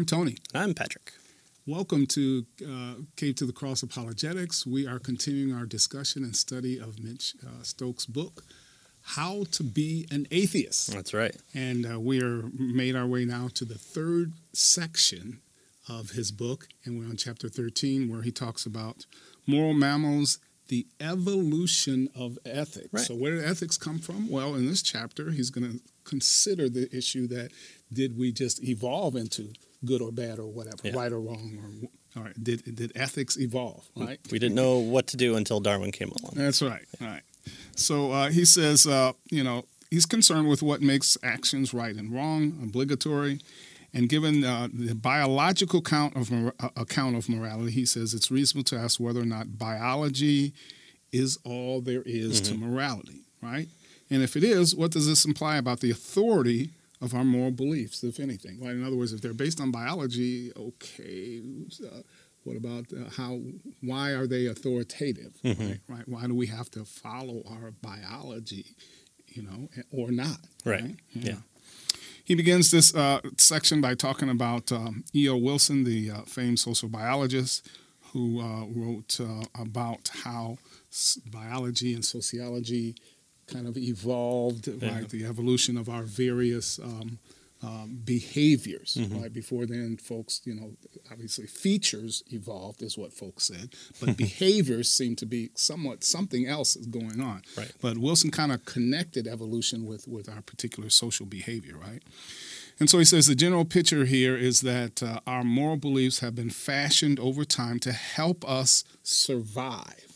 I'm Tony. I'm Patrick. Welcome to uh, Cave to the Cross Apologetics. We are continuing our discussion and study of Mitch uh, Stokes' book, How to Be an Atheist. That's right. And uh, we are made our way now to the third section of his book, and we're on chapter 13, where he talks about moral mammals, the evolution of ethics. Right. So, where did ethics come from? Well, in this chapter, he's going to consider the issue that did we just evolve into good or bad or whatever, Yeah. right or wrong, or all right, did did ethics evolve? Right. We didn't know what to do until Darwin came along. That's right. Right. So uh, he says, uh, you know, he's concerned with what makes actions right and wrong, obligatory, and given uh, the biological count of mor- uh, account of morality, he says it's reasonable to ask whether or not biology is all there is to morality, right? And if it is, what does this imply about the authority of our moral beliefs, if anything? Right? In other words, if they're based on biology, okay, uh, what about uh, how? Why are they authoritative? Right? Right? Why do we have to follow our biology? You know, or not? Right. Yeah. He begins this uh, section by talking about um, E.O. Wilson, the uh, famed social biologist, who uh, wrote uh, about how s- biology and sociology kind of evolved, Yeah. right? The evolution of our various um, um, behaviors, Mm-hmm. right? Before then, folks, you know, obviously features evolved, is what folks said, but behaviors seem to be somewhat something else is going on. Right. But Wilson kind of connected evolution with with our particular social behavior, right? And so he says the general picture here is that uh, our moral beliefs have been fashioned over time to help us survive.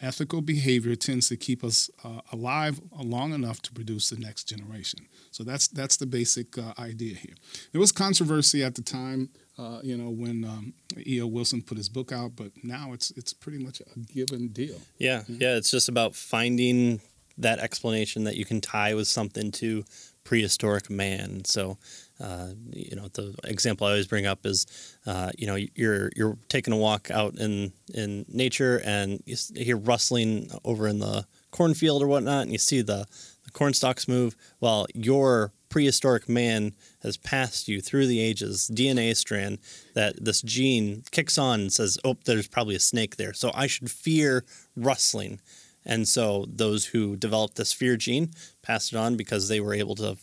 Ethical behavior tends to keep us uh, alive long enough to produce the next generation. So that's that's the basic uh, idea here. There was controversy at the time, uh, you know, when um, E.O. Wilson put his book out, but now it's it's pretty much a given deal. Yeah. Yeah. It's just about finding that explanation that you can tie with something to prehistoric man. So, uh, you know, the example I always bring up is, uh, you know, you're you're taking a walk out in in nature and you hear rustling over in the cornfield or whatnot, and you see the, the corn stalks move. Well, your prehistoric man has passed you through the ages DNA strand that this gene kicks on and says, "Oh, there's probably a snake there, so I should fear rustling." And so those who developed this fear gene passed it on because they were able to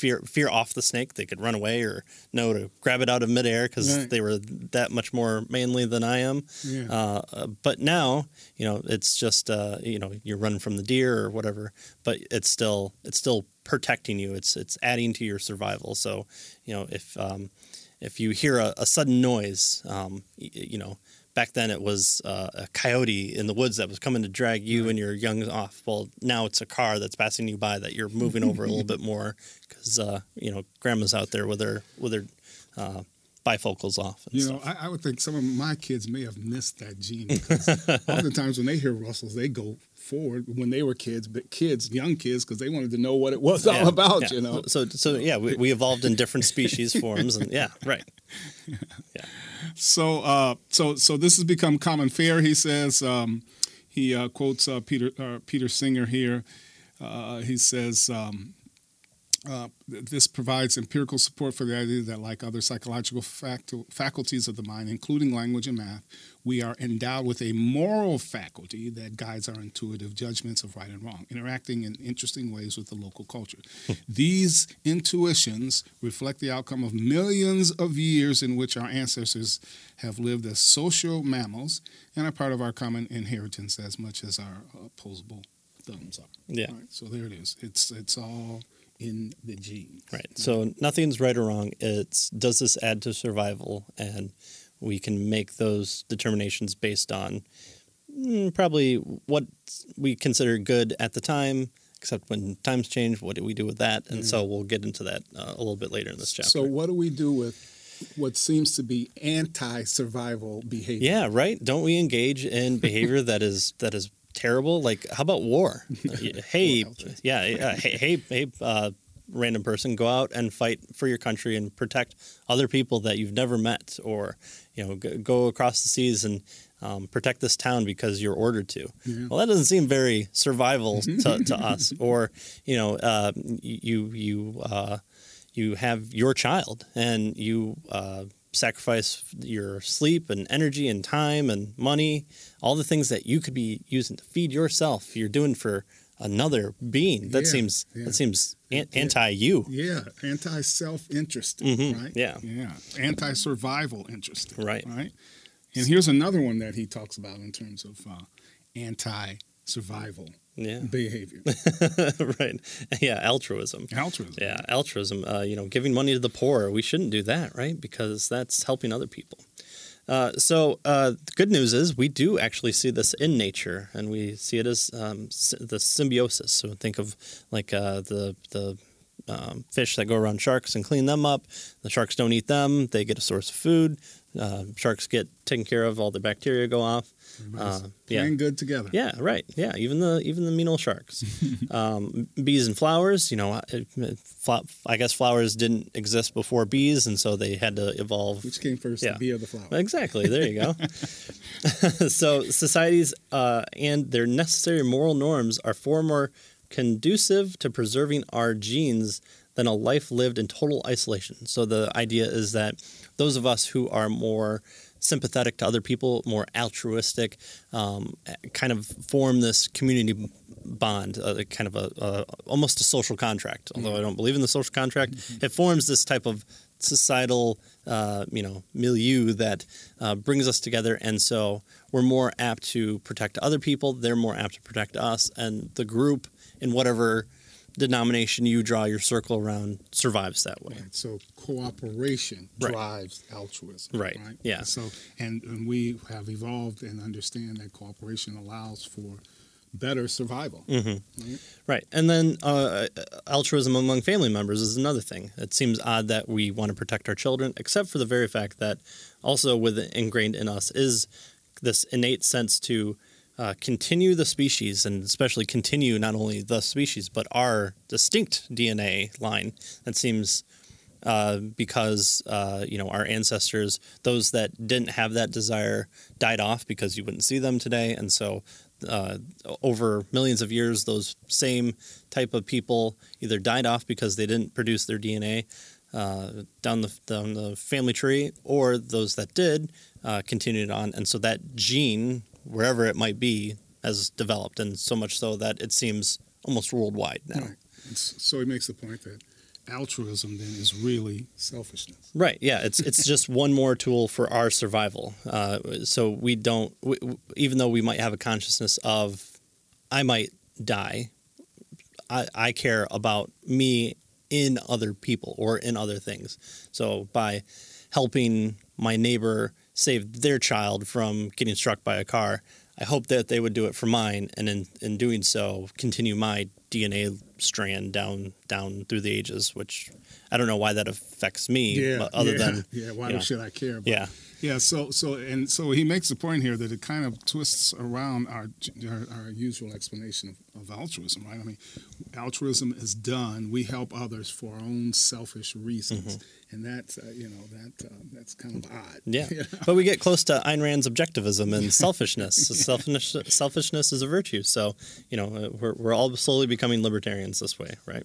fear fear off the snake. They could run away or know to grab it out of midair because Right. they were that much more manly than I am. Yeah. Uh, uh, but now, you know, it's just uh, you know you're running from the deer or whatever, but it's still it's still protecting you. It's it's adding to your survival. So, you know, if um, if you hear a, a sudden noise, um, y- you know, back then it was uh, a coyote in the woods that was coming to drag you and your young off. Well, now it's a car that's passing you by that you're moving over a little bit more because uh, you know grandma's out there with her with her uh, bifocals off. You stuff. know, I, I would think some of my kids may have missed that gene because oftentimes when they hear rustles, they go forward when they were kids, but kids, young kids, because they wanted to know what it was all about, yeah. you know. So so yeah, we, we evolved in different species forms, and yeah, right. Yeah. So, uh, so, so this has become common fare. He says um, he uh, quotes uh, Peter uh, Peter Singer here. Uh, he says um, uh, this provides empirical support for the idea that, like other psychological faculties of the mind, including language and math, we are endowed with a moral faculty that guides our intuitive judgments of right and wrong, interacting in interesting ways with the local culture. These intuitions reflect the outcome of millions of years in which our ancestors have lived as social mammals and are part of our common inheritance as much as our opposable thumbs are. Yeah. Right, so there it is. It's it's all in the genes. Right. So nothing's right or wrong. It's does this add to survival, and we can make those determinations based on mm, probably what we consider good at the time. Except when times change, what do we do with that? And so we'll get into that uh, a little bit later in this chapter. So what do we do with what seems to be anti-survival behavior? Yeah, right. Don't we engage in behavior that is that is terrible? Like, how about war? hey, yeah, yeah, hey, hey, hey uh, random person, go out and fight for your country and protect other people that you've never met, or you know, go, go across the seas and um, protect this town because you're ordered to. Yeah. Well, that doesn't seem very survival to, to us. Or you know, uh, you you uh, you you have your child and you uh, sacrifice your sleep and energy and time and money, all the things that you could be using to feed yourself, you're doing for another being. That Yeah, seems yeah. that seems an- Yeah. anti you. Yeah, anti self interest, Mhm, right? yeah. yeah, anti survival interest, Right. Right. And here's another one that he talks about in terms of uh, anti survival Yeah. behavior, right. Yeah. Altruism. altruism. Yeah, altruism. Uh, you know, giving money to the poor. We shouldn't do that, right? Because that's helping other people. Uh, so uh, the good news is we do actually see this in nature, and we see it as um, the symbiosis. So think of like uh, the the um, fish that go around sharks and clean them up. The sharks don't eat them; they get a source of food. Uh, sharks get taken care of; all the bacteria go off. Uh, yeah. good together. Yeah, right. Yeah, even the even the mean old sharks. um, bees and flowers. You know, it, it, fla- I guess flowers didn't exist before bees, and so they had to evolve. Which came first, Yeah. the bee or the flower? Exactly. There you go. so societies uh, and their necessary moral norms are far more conducive to preserving our genes than a life lived in total isolation. So the idea is that those of us who are more sympathetic to other people, more altruistic, um, kind of form this community bond, uh, kind of a, almost a social contract. Although I don't believe in the social contract, it forms this type of societal, uh, you know, milieu that uh, brings us together, and so we're more apt to protect other people. They're more apt to protect us, and the group in whatever denomination you draw your circle around survives that way. Right. So cooperation Right. drives altruism. Right. Yeah. So and, and we have evolved and understand that cooperation allows for better survival. hmm Right. Right. And then uh, altruism among family members is another thing. It seems odd that we want to protect our children, except for the very fact that also with ingrained in us is this innate sense to uh, continue the species and especially continue not only the species but our distinct DNA line. That seems uh, because uh, you know our ancestors, those that didn't have that desire, died off because you wouldn't see them today, and so uh, over millions of years, those same type of people either died off because they didn't produce their DNA uh, down the down the family tree, or those that did uh, continued on, and so that gene, wherever it might be, has developed, and so much so that it seems almost worldwide now. Right. So he makes the point that altruism then is really selfishness. Right. Yeah. It's it's just one more tool for our survival. Uh, so we don't, we, even though we might have a consciousness of, I might die. I, I care about me in other people or in other things. So by helping my neighbor save their child from getting struck by a car, I hope that they would do it for mine, and in, in doing so, continue my DNA strand down down through the ages. Which I don't know why that affects me, but other yeah, than yeah, why you know, should I care? About yeah, Yeah, so so and so he makes the point here that it kind of twists around our our, our usual explanation of, of altruism, right? I mean, altruism is done. We help others for our own selfish reasons, and that's uh, you know that uh, that's kind of odd. yeah. You know? but we get close to Ayn Rand's objectivism and selfishness. selfishness. Selfishness is a virtue. So you know uh, we're we're all slowly becoming libertarians this way, right?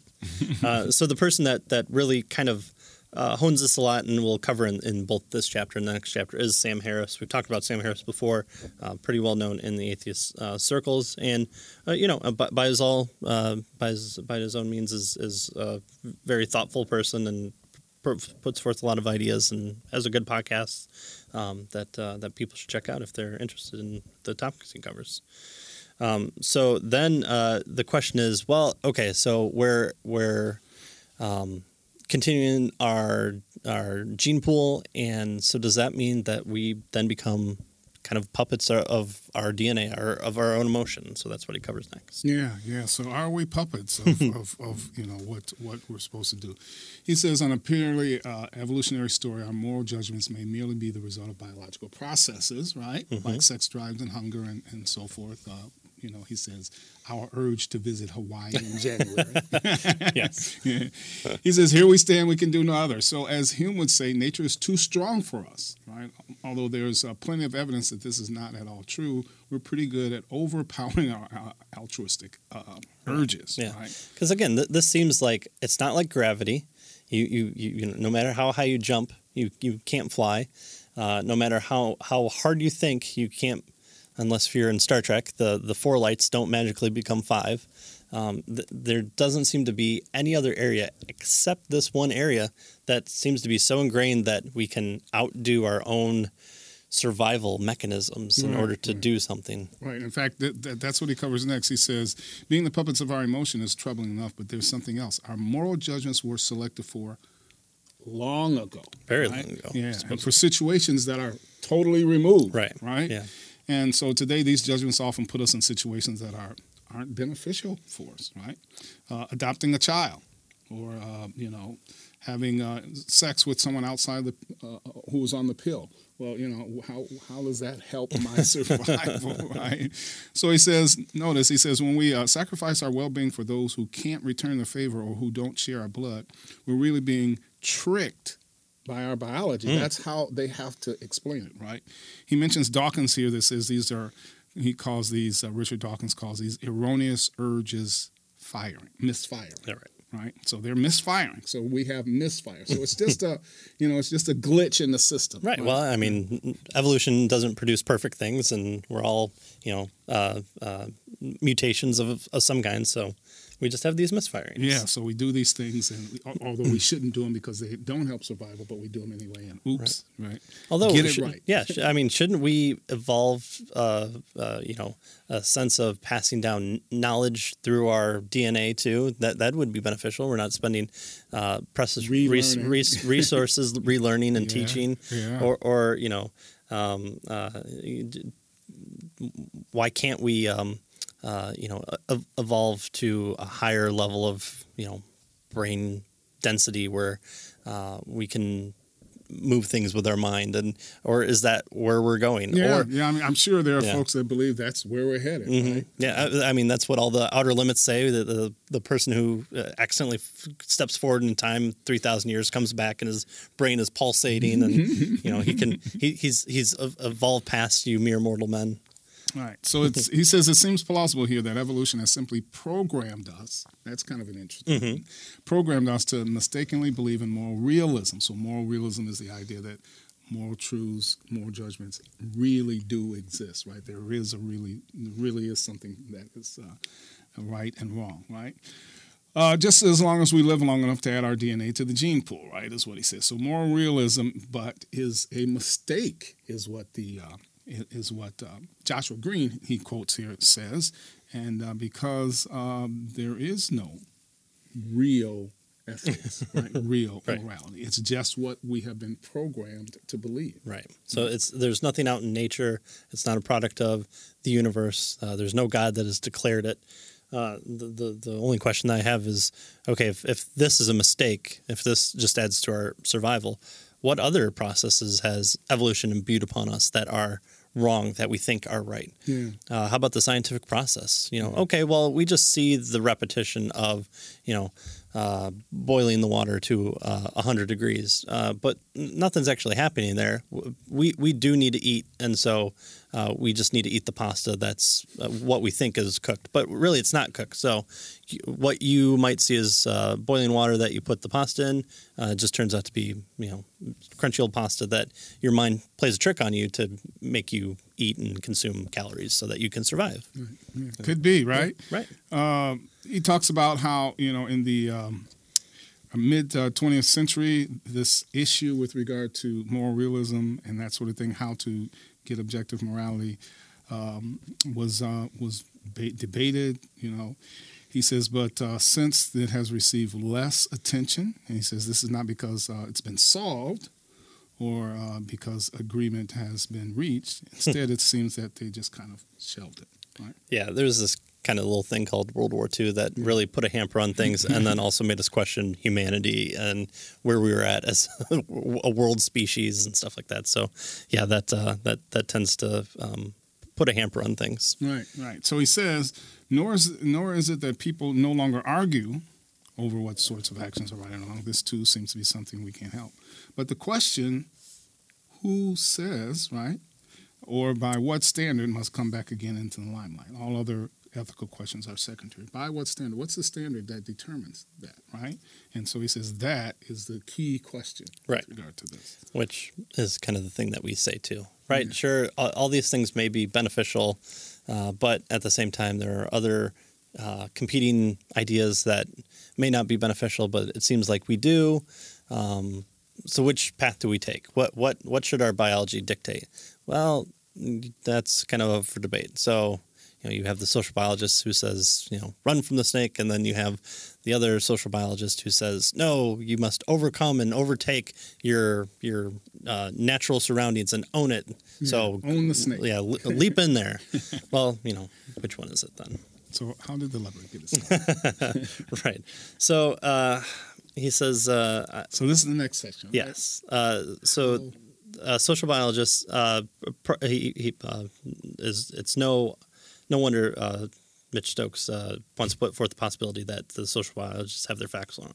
uh, so the person that that really kind of uh, hones this a lot and we'll cover in, in both this chapter and the next chapter is Sam Harris. We've talked about Sam Harris before, uh, pretty well known in the atheist uh, circles, and uh, you know, uh, by, by his all, uh, by his by his own means, is is a very thoughtful person and puts forth a lot of ideas and has a good podcast um, that that people should check out if they're interested in the topics he covers. Um, so then the question is, well, okay, so we're we're um, continuing our our gene pool, and so does that mean that we then become kind of puppets of- our DNA or of our own emotions? So that's what he covers next. Yeah, yeah. So are we puppets of, of, of you know what what we're supposed to do? He says on a purely uh, evolutionary story, our moral judgments may merely be the result of biological processes, right, like sex drives and hunger and, and so forth. Uh, you know, he says our urge to visit Hawaii in January. yes. He says, Here we stand, we can do no other. So, as Hume would say, nature is too strong for us, right? Although there's uh, plenty of evidence that this is not at all true, we're pretty good at overpowering our, our altruistic uh, urges, Yeah. right? Because again, th- this seems like it's not like gravity. You, you, you, you know, no matter how high you jump, you, you can't fly. Uh, no matter how, how hard you think, you can't, unless you're in Star Trek, the, the four lights don't magically become five. Um, th- there doesn't seem to be any other area except this one area that seems to be so ingrained that we can outdo our own survival mechanisms in Right, order to right. do something. Right. In fact, that, that, that's what he covers next. He says, being the puppets of our emotion is troubling enough, but there's something else. Our moral judgments were selected for long ago. Very right? long ago. Yeah. For situations that are totally removed. Right. Right. Yeah. And so today, these judgments often put us in situations that are aren't beneficial for us. Right. Uh, adopting a child, or uh, you know, having uh, sex with someone outside the uh, who was on the pill. Well, you know, how how does that help my survival, right? So he says, notice he says, when we uh, sacrifice our well-being for those who can't return the favor or who don't share our blood, we're really being tricked by our biology. Mm. That's how they have to explain it, right? He mentions Dawkins here This is these are, he calls these, uh, Richard Dawkins calls these erroneous urges firing, misfiring Yeah, right. right? So they're misfiring. So we have misfire. So it's just a, you know, it's just a glitch in the system. Right. Well, I mean, evolution doesn't produce perfect things, and we're all, you know, uh, uh, mutations of, of some kind. So we just have these misfirings. yeah. So we do these things, and we, although we shouldn't do them because they don't help survival, but we do them anyway. And oops, right? Although, Get it should- right. yeah, sh- I mean, shouldn't we evolve, uh, uh, you know, a sense of passing down knowledge through our DNA too? That that would be beneficial. We're not spending uh, precious res- res- resources relearning and Yeah, teaching, yeah. or or you know, um, uh, why can't we, um, uh, you know, evolve to a higher level of you know brain density where uh, we can move things with our mind and or is that where we're going Yeah, or yeah. I mean, I'm sure there are Yeah. folks that believe that's where we're headed. Mhm. Right? yeah I, I mean that's what all the outer limits say that the the person who uh, accidentally f- steps forward in time 3000 years comes back and his brain is pulsating and you know he can he, he's he's evolved past you mere mortal men Right. So it's he says it seems plausible here that evolution has simply programmed us. That's kind of an interesting. Mm-hmm. thing, Programmed us to mistakenly believe in moral realism. So moral realism is the idea that moral truths, moral judgments really do exist. Right. There is a really really is something that is uh, right and wrong. Right. Uh, just as long as we live long enough to add our DNA to the gene pool, right, is what he says. So moral realism, but is a mistake, is what the uh, is what uh, Joshua Greene he quotes here says, and uh, because um, there is no real ethics, right, real Right. morality, it's just what we have been programmed to believe. Right. So it's there's nothing out in nature. It's not a product of the universe. Uh, there's no God that has declared it. Uh, the, the the only question that I have is, okay, if, if this is a mistake, if this just adds to our survival, what other processes has evolution imbued upon us that are wrong that we think are right? Yeah. Uh, how about the scientific process? You know, okay, well, we just see the repetition of, you know, uh, boiling the water to uh, 100 degrees, uh, but nothing's actually happening there. We we do need to eat, and so uh, we just need to eat the pasta that's uh, what we think is cooked, but really it's not cooked. So what you might see is uh, boiling water that you put the pasta in uh, just turns out to be, you know, crunchy old pasta that your mind plays a trick on you to make you eat and consume calories so that you can survive. Could be right. Right. Um, he talks about how you know in the um, mid uh, 20th century this issue with regard to moral realism and that sort of thing how to get objective morality um, was uh, was ba- debated you know. He says but uh, since it has received less attention and he says this is not because uh, it's been solved or uh, because agreement has been reached. Instead it seems that they just kind of shelved it. Right? Yeah, there's this kind of little thing called World War II that really put a hamper on things and then also made us question humanity and where we were at as a world species and stuff like that. So, yeah, that uh, that that tends to um, put a hamper on things. Right, right. So he says, nor is nor is it that people no longer argue over what sorts of actions are right and wrong. This too seems to be something we can't help. But the question, who says, right, or by what standard must come back again into the limelight? All other ethical questions are secondary. By what standard? What's the standard that determines that, right? And so he says that is the key question Right. with regard to this. which is kind of the thing that we say too, right? Yeah. Sure, all, all these things may be beneficial, uh, but at the same time, there are other uh, competing ideas that may not be beneficial, but it seems like we do. Um, so, which path do we take? What what what should our biology dictate? Well, that's kind of up for debate. So, you know, you have the social biologist who says, you know, run from the snake, and then you have the other social biologist who says, no, you must overcome and overtake your your uh, natural surroundings and own it. So own the snake. Yeah, le- leap in there. well, you know, which one is it then? So how did the leopard get his right. So uh, he says, uh, So this is the next section. yes. Uh, so uh, social biologist uh, he, he uh, is it's no no wonder uh, Mitch Stokes uh, to put forth the possibility that the social biologists have their facts wrong.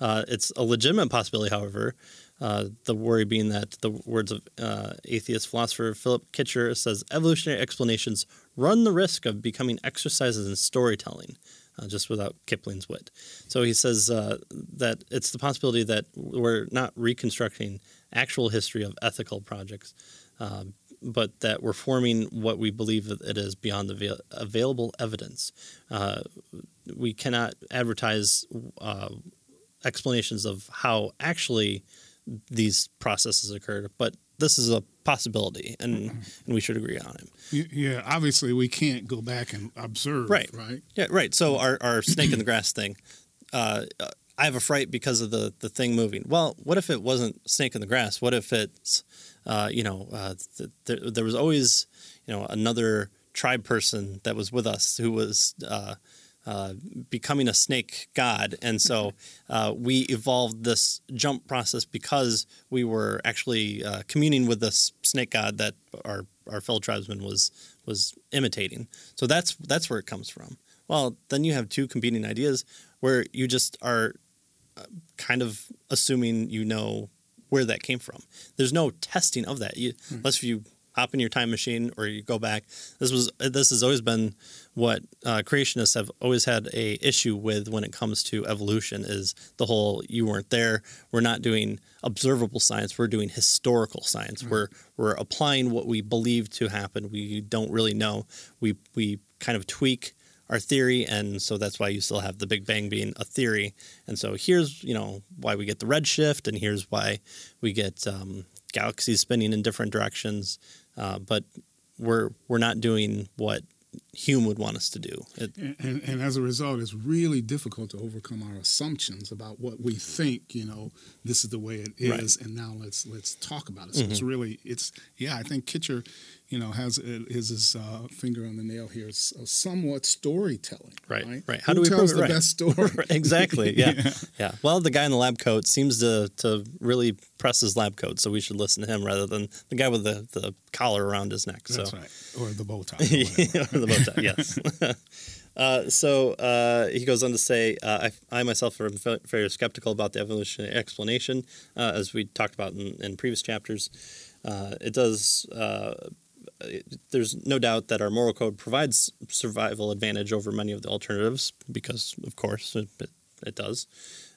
Uh, it's a legitimate possibility, however. Uh, the worry being that the words of uh, atheist philosopher Philip Kitcher says evolutionary explanations run the risk of becoming exercises in storytelling, uh, just without Kipling's wit. So he says that it's the possibility that we're not reconstructing actual history of ethical projects, uh, but that we're forming what we believe it is beyond the available evidence. Uh, we cannot advertise uh, explanations of how actually these processes occurred, but this is a possibility, and, and we should agree on it. Yeah, obviously we can't go back and observe, Right. Right. Yeah, right. So our, our snake in the grass thing, uh, uh, I have a fright because of the, the thing moving. Well, what if it wasn't snake in the grass? What if it's, uh, you know, uh, th- th- there was always, you know, another tribe person that was with us who was uh, uh, becoming a snake god, and so uh, we evolved this jump process because we were actually uh, communing with this snake god that our our fellow tribesman was was imitating. So that's that's where it comes from. Well, then you have two competing ideas where you just are kind of assuming you know where that came from. There's no testing of that, you, unless you hop in your time machine or you go back. This was this has always been what uh, creationists have always had a issue with when it comes to evolution is the whole you weren't there. We're not doing observable science. We're doing historical science. We're we're applying what we believe to happen. We don't really know. We we kind of tweak our theory and so that's why you still have the big bang being a theory and so here's you know why we get the redshift and here's why we get um, galaxies spinning in different directions uh, but we're we're not doing what Hume would want us to do it, And, and, and as a result, it's really difficult to overcome our assumptions about what we think. You know, this is the way it is, Right. and now let's let's talk about it. So Mm-hmm. it's really, it's yeah. I think Kitcher, you know, has is his uh, finger on the nail here. It's somewhat storytelling, Right, Right. right. How Who do we prove it the right? best story? exactly yeah. yeah well the guy in the lab coat seems to to really press his lab coat so we should listen to him rather than the guy with the, the collar around his neck That's so right. Or the bow tie. or whatever. the bow tie, yes. Uh, so uh, he goes on to say, uh, I, I myself am ve- very skeptical about the evolutionary explanation, uh, as we talked about in, in previous chapters. Uh, it does. It- there's no doubt that our moral code provides survival advantage over many of the alternatives, because of course it, it, it does.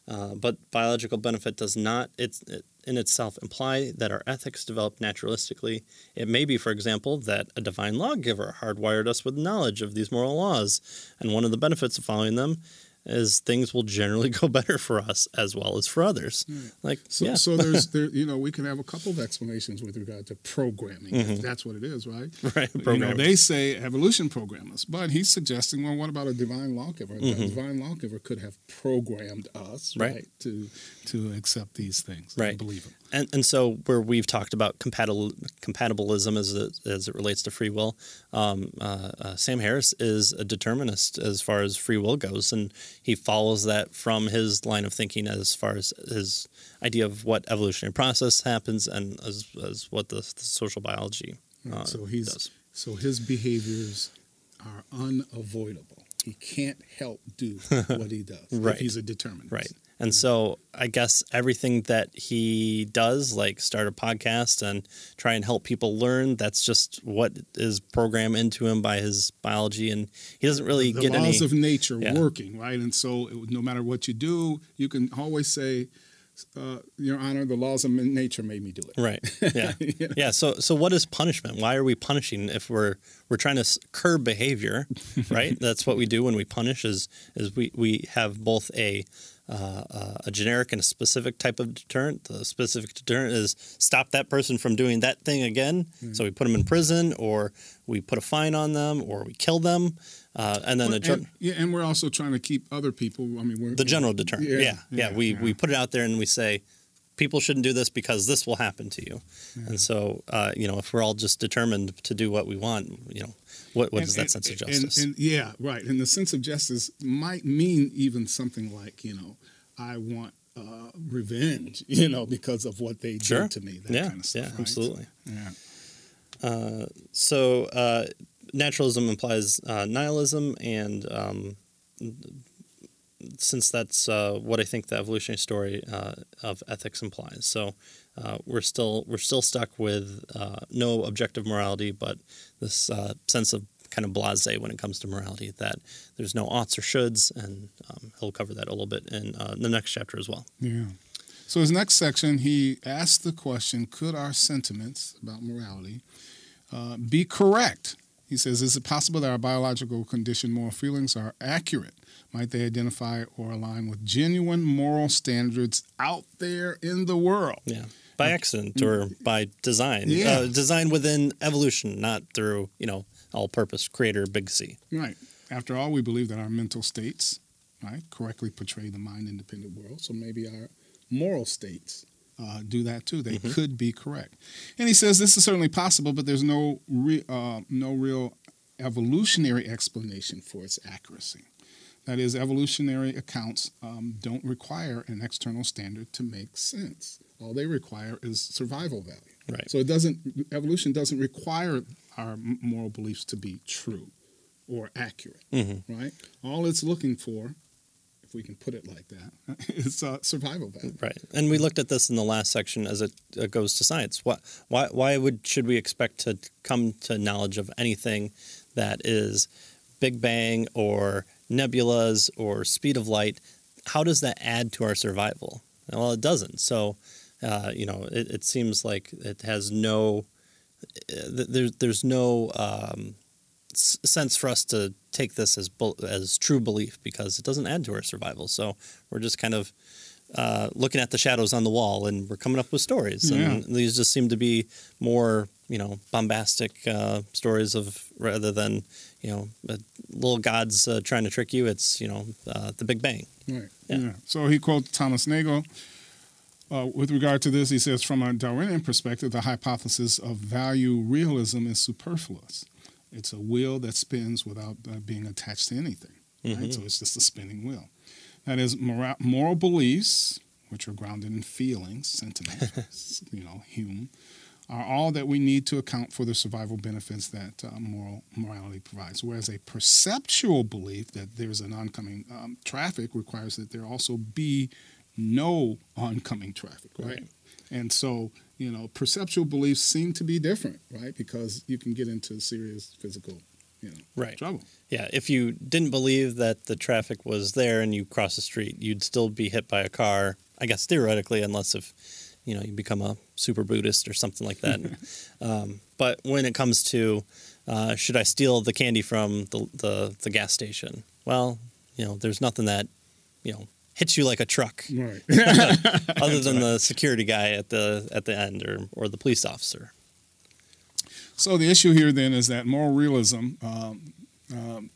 Uh, but biological benefit does not it's, it, in itself imply that our ethics develop naturalistically. It may be, for example, that a divine lawgiver hardwired us with knowledge of these moral laws, and one of the benefits of following them is things will generally go better for us as well as for others. Like, So, yeah, so there's there you know we can have a couple of explanations with regard to programming. if That's what it is, right? Mm-hmm. right, You know, they say evolution programmers, but he's suggesting, well, what about a divine lawgiver? A Mm-hmm. divine lawgiver could have programmed us, Right. right, to to accept these things, Right. and believe them. And and so where we've talked about compatible compatibilism as it, as it relates to free will, um, uh, uh, Sam Harris is a determinist as far as free will goes, and he follows that from his line of thinking as far as his idea of what evolutionary process happens and as, as what the, the social biology uh, so he's does. so his behaviors are unavoidable. He can't help do what he does Right. if he's a determinist. Right. And so I guess everything that he does, like start a podcast and try and help people learn, that's just what is programmed into him by his biology. And he doesn't really the get laws any. of nature Yeah. working, right? And so, it, no matter what you do, you can always say, uh, "Your Honor, the laws of nature made me do it." Right. Yeah. You know? Yeah. So, so what is punishment? Why are we punishing if we're we're trying to curb behavior, right? That's what we do when we punish. Is is we we have both a uh, a generic and a specific type of deterrent. The specific deterrent is stop that person from doing that thing again. So we put them in prison, or we put a fine on them, or we kill them. Uh, and then Well, the, and, yeah, and we're also trying to keep other people. I mean, we're the general deterrent. Yeah, Yeah, yeah. yeah, we yeah. we put it out there and we say people shouldn't do this because this will happen to you. And so, uh, you know, if we're all just determined to do what we want, you know, what what And- is that and- sense of justice? And, yeah, right. And the sense of justice might mean even something like, you know, I want uh, revenge, you know, because of what they Sure. did to me. That yeah, kind of stuff. yeah, right? absolutely. Yeah. Uh, so uh, naturalism implies uh, nihilism, and um, since that's uh, what I think the evolutionary story uh, of ethics implies, so uh, we're still we're still stuck with uh, no objective morality, but this uh, sense of kind of blasé when it comes to morality that there's no oughts or shoulds, and um, he'll cover that a little bit in uh, the next chapter as well. Yeah. So his next section, he asks the question: Could our sentiments about morality be correct? He says, "Is it possible that our biological conditioned moral feelings are accurate? Might they identify or align with genuine moral standards out there in the world?" Yeah. By accident or by design. Yeah. Uh, design within evolution, not through, you know, all purpose creator, big C. Right. After all, we believe that our mental states, right, correctly portray the mind-independent world. So maybe our moral states uh, do that too. They could be correct. And he says this is certainly possible, but there's no re- uh, no real evolutionary explanation for its accuracy. That is, evolutionary accounts um, don't require an external standard to make sense. All they require is survival value. Right. So it doesn't. Evolution doesn't require our moral beliefs to be true or accurate Mhm. right? All it's looking for, if we can put it like that, is uh, survival value. Right. And we looked at this in the last section as it uh, goes to science. What, why, why would should we expect to come to knowledge of anything that is Big Bang or nebulas or speed of light? How does that add to our survival? Well, it doesn't. So, uh, you know, it, it seems like it has no. uh, There's there's no um, sense for us to take this as as true belief because it doesn't add to our survival. So we're just kind of uh, looking at the shadows on the wall and we're coming up with stories. And these just seem to be more, you know, bombastic uh, stories of rather than, you know, little gods uh, trying to trick you. It's, you know, uh, the Big Bang. Right. Yeah. Yeah. So he quotes Thomas Nagel. Uh, with regard to this, he says, from a Darwinian perspective, the hypothesis of value realism is superfluous. It's a wheel that spins without uh, being attached to anything. Right? Mhm. So it's just a spinning wheel. That is, mora- moral beliefs, which are grounded in feelings, sentiments, you know, Hume, are all that we need to account for the survival benefits that uh, moral morality provides. Whereas a perceptual belief that there's an oncoming um, traffic requires that there also be no oncoming traffic, right? Right. And so, you know, perceptual beliefs seem to be different, right? Because you can get into serious physical, you know, Right. trouble. Yeah. If you didn't believe that the traffic was there and you cross the street, you'd still be hit by a car, I guess theoretically, unless if, you know, you become a super Buddhist or something like that. um, but when it comes to, uh, should I steal the candy from the, the, the gas station? Well, you know, there's nothing that, you know, hits you like a truck Right. other than the security guy at the at the end or, or the police officer. So the issue here then is that moral realism, um, um,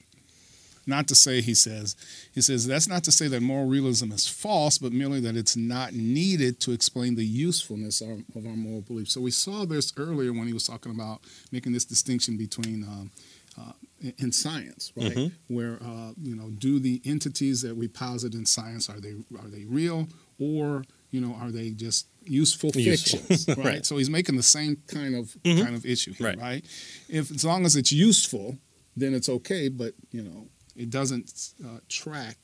not to say, he says, he says, that's not to say that moral realism is false, but merely that it's not needed to explain the usefulness of, of our moral beliefs. So we saw this earlier when he was talking about making this distinction between um, uh, in- science, right? Mhm. Where uh, you know, do the entities that we posit in science are they are they real or you know are they just useful fictions, right? Right. So he's making the same kind of Mhm. kind of issue here, Right. right? If as long as it's useful, then it's okay, but you know, it doesn't uh, track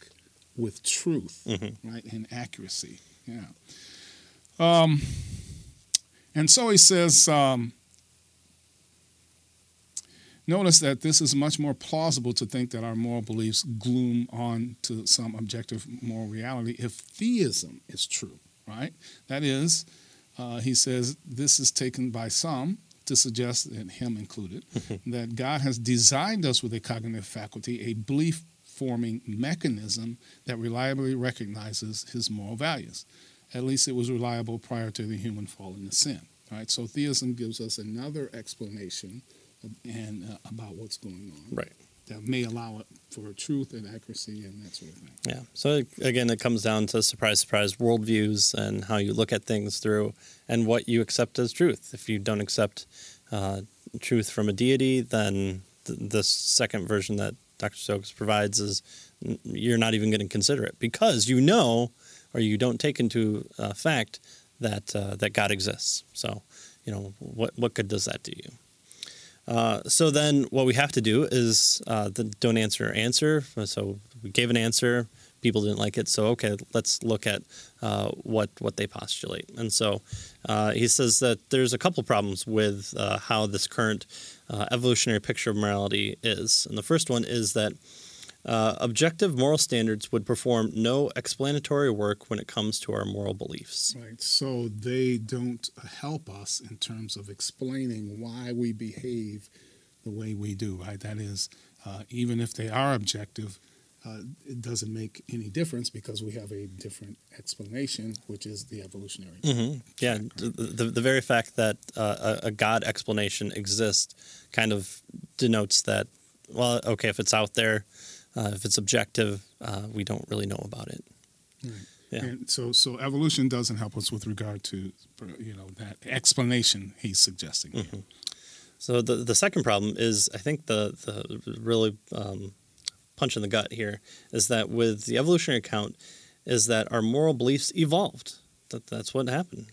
with truth, Mm-hmm. right, and accuracy. Yeah. Um, and so he says, um, notice that this is much more plausible to think that our moral beliefs gloom on to some objective moral reality if theism is true, right? That is, uh, he says, this is taken by some to suggest, and him included, that God has designed us with a cognitive faculty, a belief forming mechanism that reliably recognizes his moral values. At least it was reliable prior to the human fall into sin. Right? So theism gives us another explanation and uh, about what's going on Right. That may allow it for truth and accuracy and that sort of thing. Yeah. So again, it comes down to surprise, surprise worldviews and how you look at things through and what you accept as truth. If you don't accept uh, truth from a deity, then th- the second version that Dr. Stokes provides is you're not even going to consider it because you know or you don't take into uh, fact that uh, that God exists. So, you know, what what good does that do you? Uh, so then, what we have to do is uh, the don't answer answer. So we gave an answer, people didn't like it. So okay, let's look at uh, what what they postulate. And so uh, he says that there's a couple problems with uh, how this current evolutionary picture of morality is. And the first one is that uh, objective moral standards would perform no explanatory work when it comes to our moral beliefs. Right. So they don't help us in terms of explaining why we behave the way we do. Right. That is, uh, even if they are objective, uh, it doesn't make any difference because we have a different explanation, which is the evolutionary. hmm Yeah, the, the, the very fact that uh, a, a God explanation exists kind of denotes that, well, okay, if it's out there, uh, if it's objective, uh, we don't really know about it. Yeah. And so, so evolution doesn't help us with regard to, you know, that explanation he's suggesting. Mm-hmm. So the the second problem is, I think the the really um, punch in the gut here is that with the evolutionary account, is that our moral beliefs evolved. That that's what happened.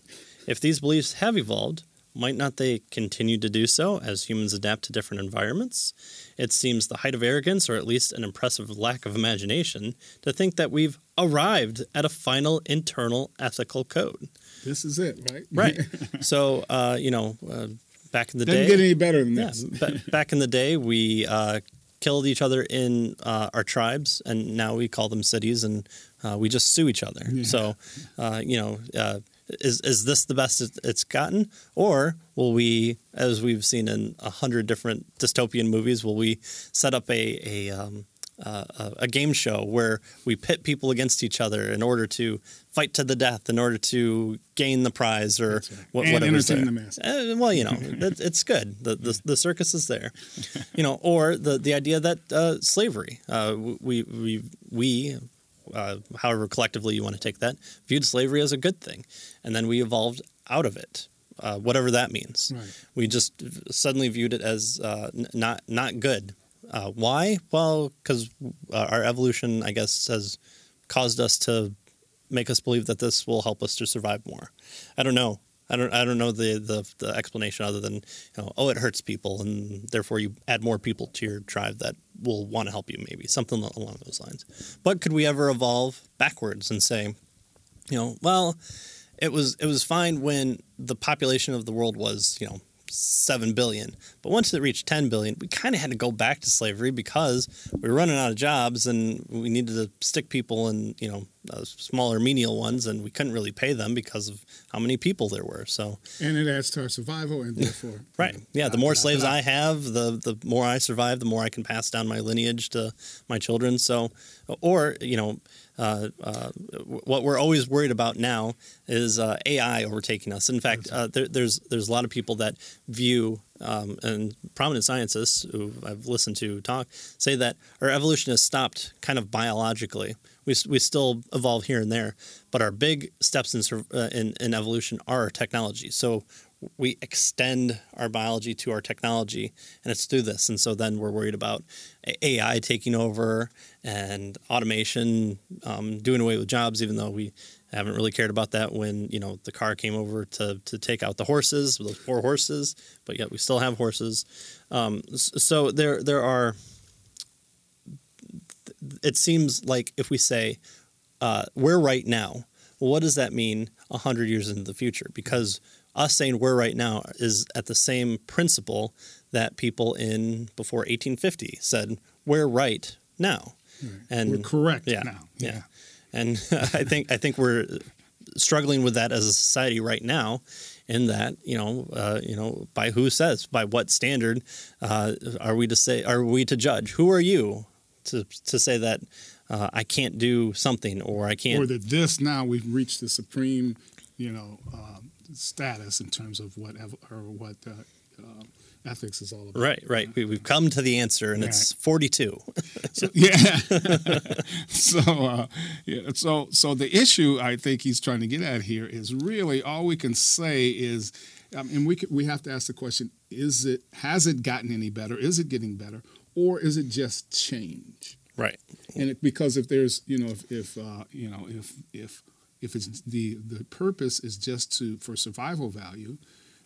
If these beliefs have evolved, might not they continue to do so as humans adapt to different environments? It seems the height of arrogance, or at least an impressive lack of imagination, to think that we've arrived at a final internal ethical code. This is it, right? Right. so, uh, you know, uh, back in the Doesn't day, get any better than yeah, this. ba- back in the day, we uh, killed each other in uh, our tribes, and now we call them cities, and uh, we just sue each other. Yeah. So, uh, you know, uh, is is this the best it's gotten, or will we, as we've seen in a hundred different dystopian movies, will we set up a a um, uh, a game show where we pit people against each other in order to fight to the death, in order to gain the prize, or right. what, And whatever's entertain there. the masses. Uh, well, you know, it, it's good. The, the the circus is there, you know. Or the the idea that uh, slavery, uh, we we we, uh, however collectively you want to take that, viewed slavery as a good thing, and then we evolved out of it, uh, whatever that means. Right. We just suddenly viewed it as uh, n- not not good. Uh, why? Well, because uh, our evolution, I guess, has caused us to make us believe that this will help us to survive more. I don't know. I don't. I don't know the, the the explanation other than you know, oh, it hurts people, and therefore you add more people to your tribe that will want to help you, maybe something along those lines. But could we ever evolve backwards and say, you know, well, it was it was fine when the population of the world was you know seven billion, but once it reached ten billion, we kind of had to go back to slavery because we were running out of jobs and we needed to stick people in you know uh, smaller menial ones, and we couldn't really pay them because of how many people there were. So And it adds to our survival, and therefore, Right. Yeah. The more slaves I have, the the more I survive, the more I can pass down my lineage to my children. So, or you know, uh, uh, what we're always worried about now is uh, AI overtaking us. In fact, uh, there, there's there's a lot of people that view um, and prominent scientists who I've listened to talk say that our evolution has stopped kind of biologically. We, we still evolve here and there, but our big steps in, uh, in, in evolution are technology. So we extend our biology to our technology, and it's through this. And so then we're worried about AI taking over and automation um, doing away with jobs, even though we haven't really cared about that when you know the car came over to to take out the horses, those poor horses. But yet we still have horses. Um, so there there are it seems like if we say uh, we're right now, what does that mean hundred years into the future? Because us saying we're right now is at the same principle that people in before 1850 said we're right now, and we're correct yeah, now. Yeah, yeah. and I think I think we're struggling with that as a society right now. In that, you know, uh, you know, by who says, by what standard uh, are we to say, are we to judge? Who are you to to say that uh, I can't do something or I can't, or that this now we've reached the supreme, you know, uh, status in terms of what or what uh, uh, ethics is all about. Right, right. We, have come to the answer, and right. it's forty-two. so, yeah. so, uh, yeah. So, so the issue I think he's trying to get at here is really all we can say is, um, and we we have to ask the question: Is it has it gotten any better? Is it getting better, or is it just change? Right. And it, because if there's, you know, if, if uh, you know, if if if it's the the purpose is just to for survival value,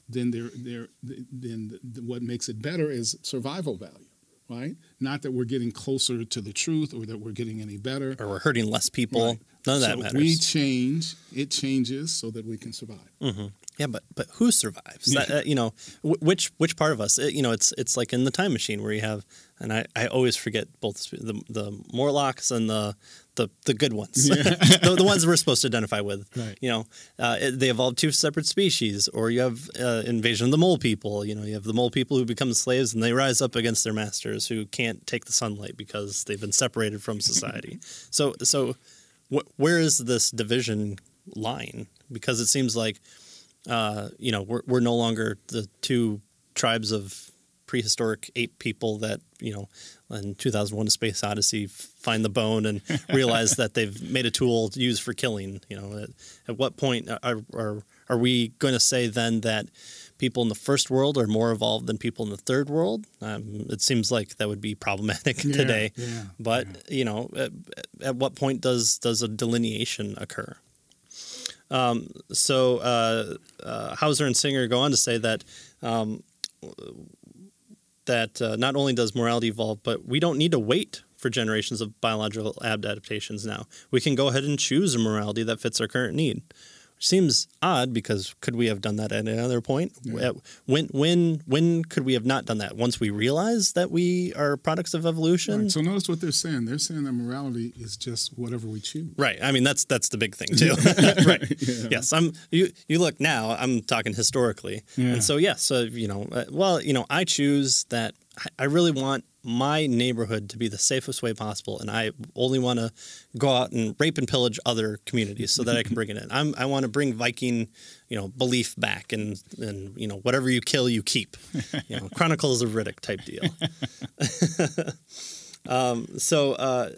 then there there then the, what makes it better is survival value right not that we're getting closer to the truth or that we're getting any better or we're hurting less people right. none of so that matters we change it changes so that we can survive mm-hmm. yeah but but who survives yeah. that, uh, you know which which part of us it, you know it's it's like in the time machine where you have and I, I always forget both the the Morlocks and the the, the good ones, yeah. the, the, ones we're supposed to identify with. Right. You know, uh, it, they evolved two separate species, or you have uh, invasion of the mole people. You know, you have the mole people who become slaves and they rise up against their masters who can't take the sunlight because they've been separated from society. so, so wh- where is this division line? Because it seems like, uh, you know, we're, we're no longer the two tribes of prehistoric ape people that you know in 2001 a space odyssey find the bone and realize that they've made a tool to use for killing you know at, at what point are, are are we going to say then that people in the first world are more evolved than people in the third world? Um, it seems like that would be problematic yeah, today. yeah, but yeah. you know at, at, what point does does a delineation occur? Um, so uh, uh, Hauser and Singer go on to say that um, that uh, not only does morality evolve, but we don't need to wait for generations of biological adaptations now. We can go ahead and choose a morality that fits our current need seems odd because could we have done that at another point? Yeah. When when when could we have not done that? Once we realize that we are products of evolution. Right. So notice what they're saying. They're saying that morality is just whatever we choose. Right. I mean that's that's the big thing too. right. Yeah. Yes. I'm. You you look now. I'm talking historically, yeah. and so yes. So you know. Uh, well, you know, I choose that. I really want my neighborhood to be the safest way possible, and I only want to go out and rape and pillage other communities so that I can bring it in. I'm, i want to bring Viking, you know, belief back, and and you know, whatever you kill, you keep. You know, Chronicles of Riddick type deal. um, so. Uh,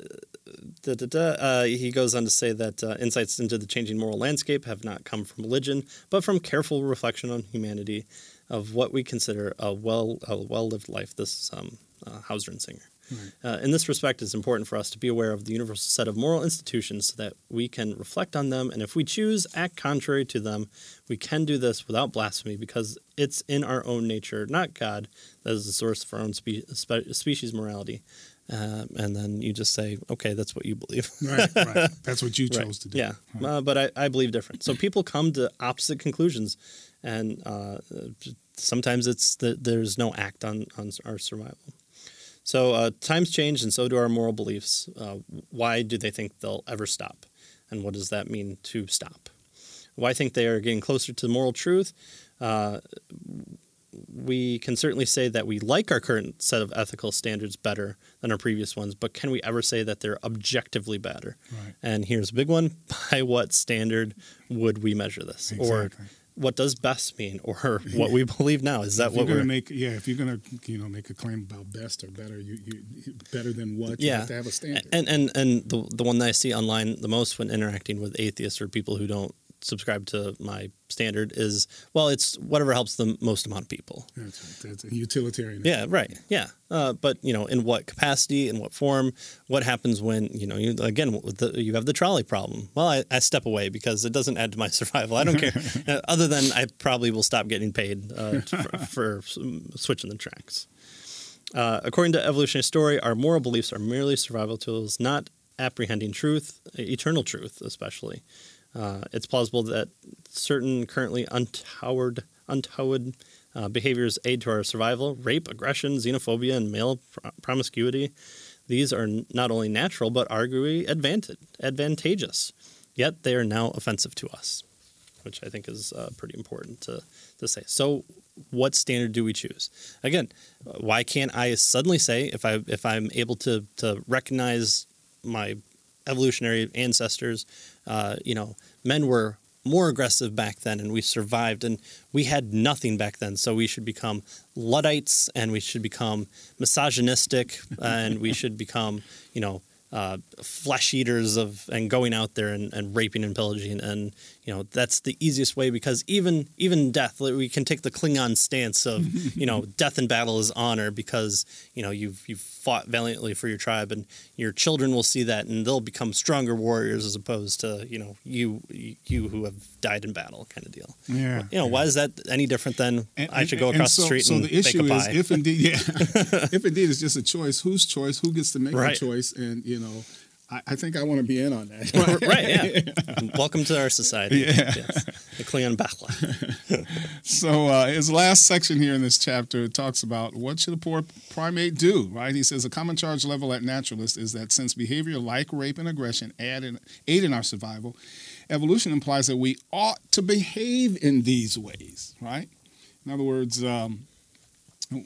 Da, da, da. Uh, he goes on to say that uh, insights into the changing moral landscape have not come from religion, but from careful reflection on humanity of what we consider a well a well lived life. This is um, uh, Hauser and Singer. Right. Uh, in this respect, it's important for us to be aware of the universal set of moral institutions so that we can reflect on them, and if we choose act contrary to them, we can do this without blasphemy because it's in our own nature, not God, that is the source of our own spe- spe- species morality. Uh, and then you just say, okay, that's what you believe. right, right. That's what you chose right. to do. Yeah, right. uh, but I, I, believe different. So people come to opposite conclusions, and uh, sometimes it's that there's no act on, on our survival. So uh, times change, and so do our moral beliefs. Uh, why do they think they'll ever stop? And what does that mean to stop? Why think they are getting closer to the moral truth? Uh, we can certainly say that we like our current set of ethical standards better than our previous ones, but can we ever say that they're objectively better? Right. And here's a big one: by what standard would we measure this? Exactly. Or what does best mean or what we believe now is that if what we're going to make yeah if you're going to you know make a claim about best or better you, you better than what yeah. you have to have a standard and and and the the one that I see online the most when interacting with atheists or people who don't subscribe to my standard is well it's whatever helps the most amount of people. That's, that's a utilitarian. Yeah right. Yeah. Uh, but you know in what capacity in what form what happens when you know you again the, you have the trolley problem. Well I, I, step away because it doesn't add to my survival. I don't care. Uh, other than i probably will stop getting paid uh, for, for switching the tracks. Uh, according to evolutionary story, our moral beliefs are merely survival tools, not apprehending truth, eternal truth, especially. Uh, it's plausible that certain currently untoward, untowed uh, behaviors aid to our survival. Rape, aggression, xenophobia, and male promiscuity. These are not only natural, but arguably advantage, advantageous. Yet they are now offensive to us, which I think is uh, pretty important to, to say. So, what standard do we choose? Again, why can't I suddenly say if I if I'm able to to recognize my evolutionary ancestors, uh, you know, men were more aggressive back then and we survived and we had nothing back then. So we should become luddites and we should become misogynistic and we should become you know uh, flesh eaters of and going out there and, and raping and pillaging and you know that's the easiest way because even even death we can take the Klingon stance of you know death in battle is honor because you know you've you've fought valiantly for your tribe and your children will see that and they'll become stronger warriors as opposed to you know you you who have died in battle kind of deal yeah you know yeah. why is that any different than and, I should go across so, the street so and the issue bake a is if indeed yeah if indeed it's just a choice whose choice who gets to make Right. the choice and you know I, I think I want to be in on that right yeah welcome to our society Yeah. yes. the Klingon backlash So uh, his last section here in this chapter talks about what should a poor primate do, right? He says a common charge level at naturalist is that since behavior like rape and aggression aid in, aid in our survival, evolution implies that we ought to behave in these ways, right? In other words, um,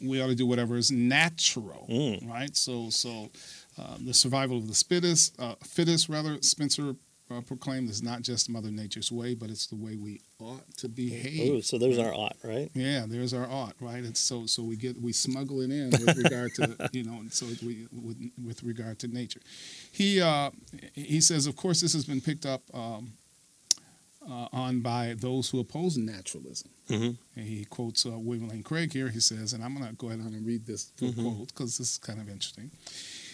we ought to do whatever is natural, Mm. right? So, so uh, the survival of the fittest, uh, fittest rather, Spencer uh, proclaimed is not just Mother Nature's way, but it's the way we ought to behave. Ooh, so there's our ought right Yeah, there's our ought, right? It's so so we get we smuggle it in with regard to you know, and so we with, with regard to nature. He uh, he says, of course, this has been picked up um, uh, on by those who oppose naturalism. Mhm. And he quotes uh, William Lane Craig here. He says, and I'm going to go ahead and read this full Mhm. quote because this is kind of interesting.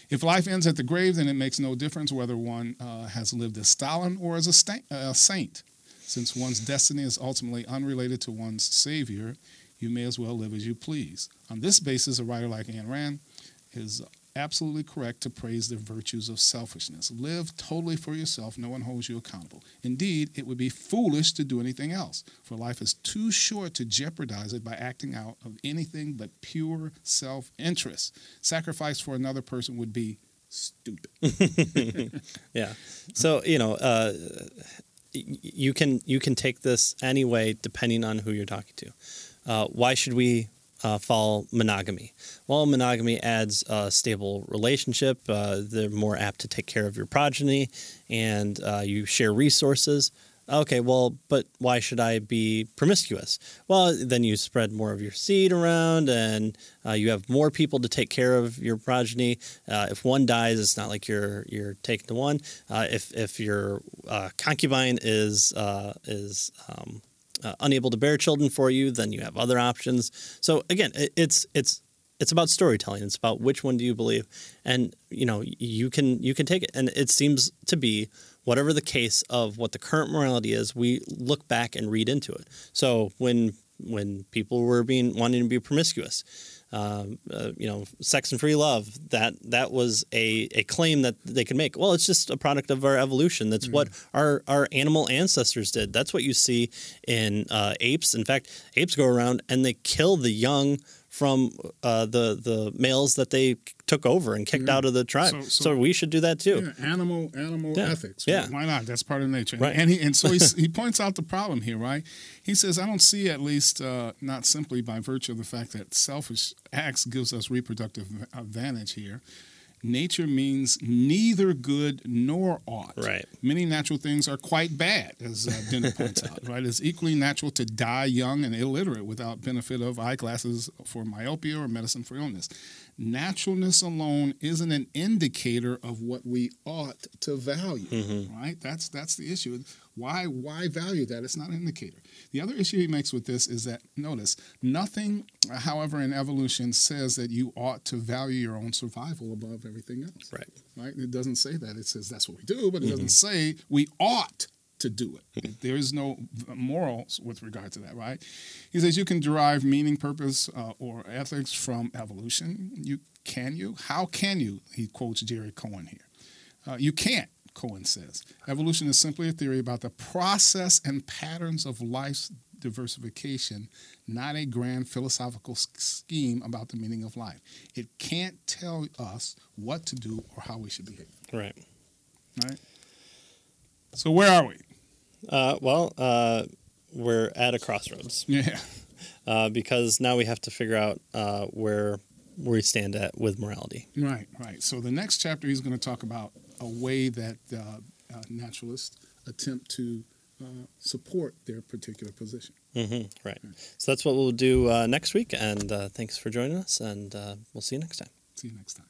If life ends at the grave, then it makes no difference whether one uh, has lived as Stalin or as a, sta- a saint. Since one's destiny is ultimately unrelated to one's savior, you may as well live as you please. On this basis, a writer like Ayn Rand is absolutely correct to praise the virtues of selfishness. Live totally for yourself. No one holds you accountable. Indeed, it would be foolish to do anything else, for life is too short to jeopardize it by acting out of anything but pure self interest. Sacrifice for another person would be stupid. Yeah. So you know, uh, you can you can take this any way depending on who you're talking to. Uh, why should we uh, follow monogamy? Well, monogamy adds a stable relationship. Uh, they're more apt to take care of your progeny, and uh, you share resources. Okay, well, but why should I be promiscuous? Well, then you spread more of your seed around, and uh, you have more people to take care of your progeny. Uh, if one dies, it's not like you're you're taking the one. Uh, if if your concubine is is um, uh, unable to bear children for you, then you have other options. So again, it, it's it's it's about storytelling. It's about which one do you believe, and you know you can you can take it. And it seems to be whatever the case of what the current morality is, we look back and read into it. So when when people were being wanting to be promiscuous, um, uh, you know, sex and free love, that that was a, a claim that they could make. Well, it's just a product of our evolution. That's what our, our animal ancestors did. That's what you see in uh, apes. In fact, apes go around and they kill the young from uh, the the males that they took over and kicked Yeah. out of the tribe. So- So, so- we should do that too. Yeah, animal animal Yeah. ethics. Yeah. Why not? That's part of nature. Right. And he and so he he points out the problem here, right? He says I don't see at least uh, not simply by virtue of the fact that selfish acts gives us reproductive advantage here. Nature means neither good nor ought. Right. Many natural things are quite bad, as uh, Dennett points out. Right. It's equally natural to die young and illiterate without benefit of eyeglasses for myopia or medicine for illness. Naturalness alone isn't an indicator of what we ought to value. Mhm. Right. That's that's the issue. Why why value that? It's not an indicator. The other issue he makes with this is that notice nothing, however, in evolution says that you ought to value your own survival above everything else Right. right? It doesn't say that. It says that's what we do, but it doesn't say we ought to do it. there is no morals with regard to that, right? He says you can derive meaning, purpose, uh, or ethics from evolution. You can you? How can you? He quotes Jerry Coyne here. Uh, you can't. Coyne says. Evolution is simply a theory about the process and patterns of life's diversification, not a grand philosophical scheme about the meaning of life. It can't tell us what to do or how we should behave. Right. Right. So where are we? Uh, well, uh, we're at a crossroads. Yeah. Uh, because now we have to figure out uh, where we stand at with morality. Right, right. So the next chapter, he's going to talk about way that uh, uh, naturalists attempt to uh, support their particular position. Mm-hmm, right. So that's what we'll do uh, next week. And uh, thanks for joining us, and uh, we'll see you next time. See you next time.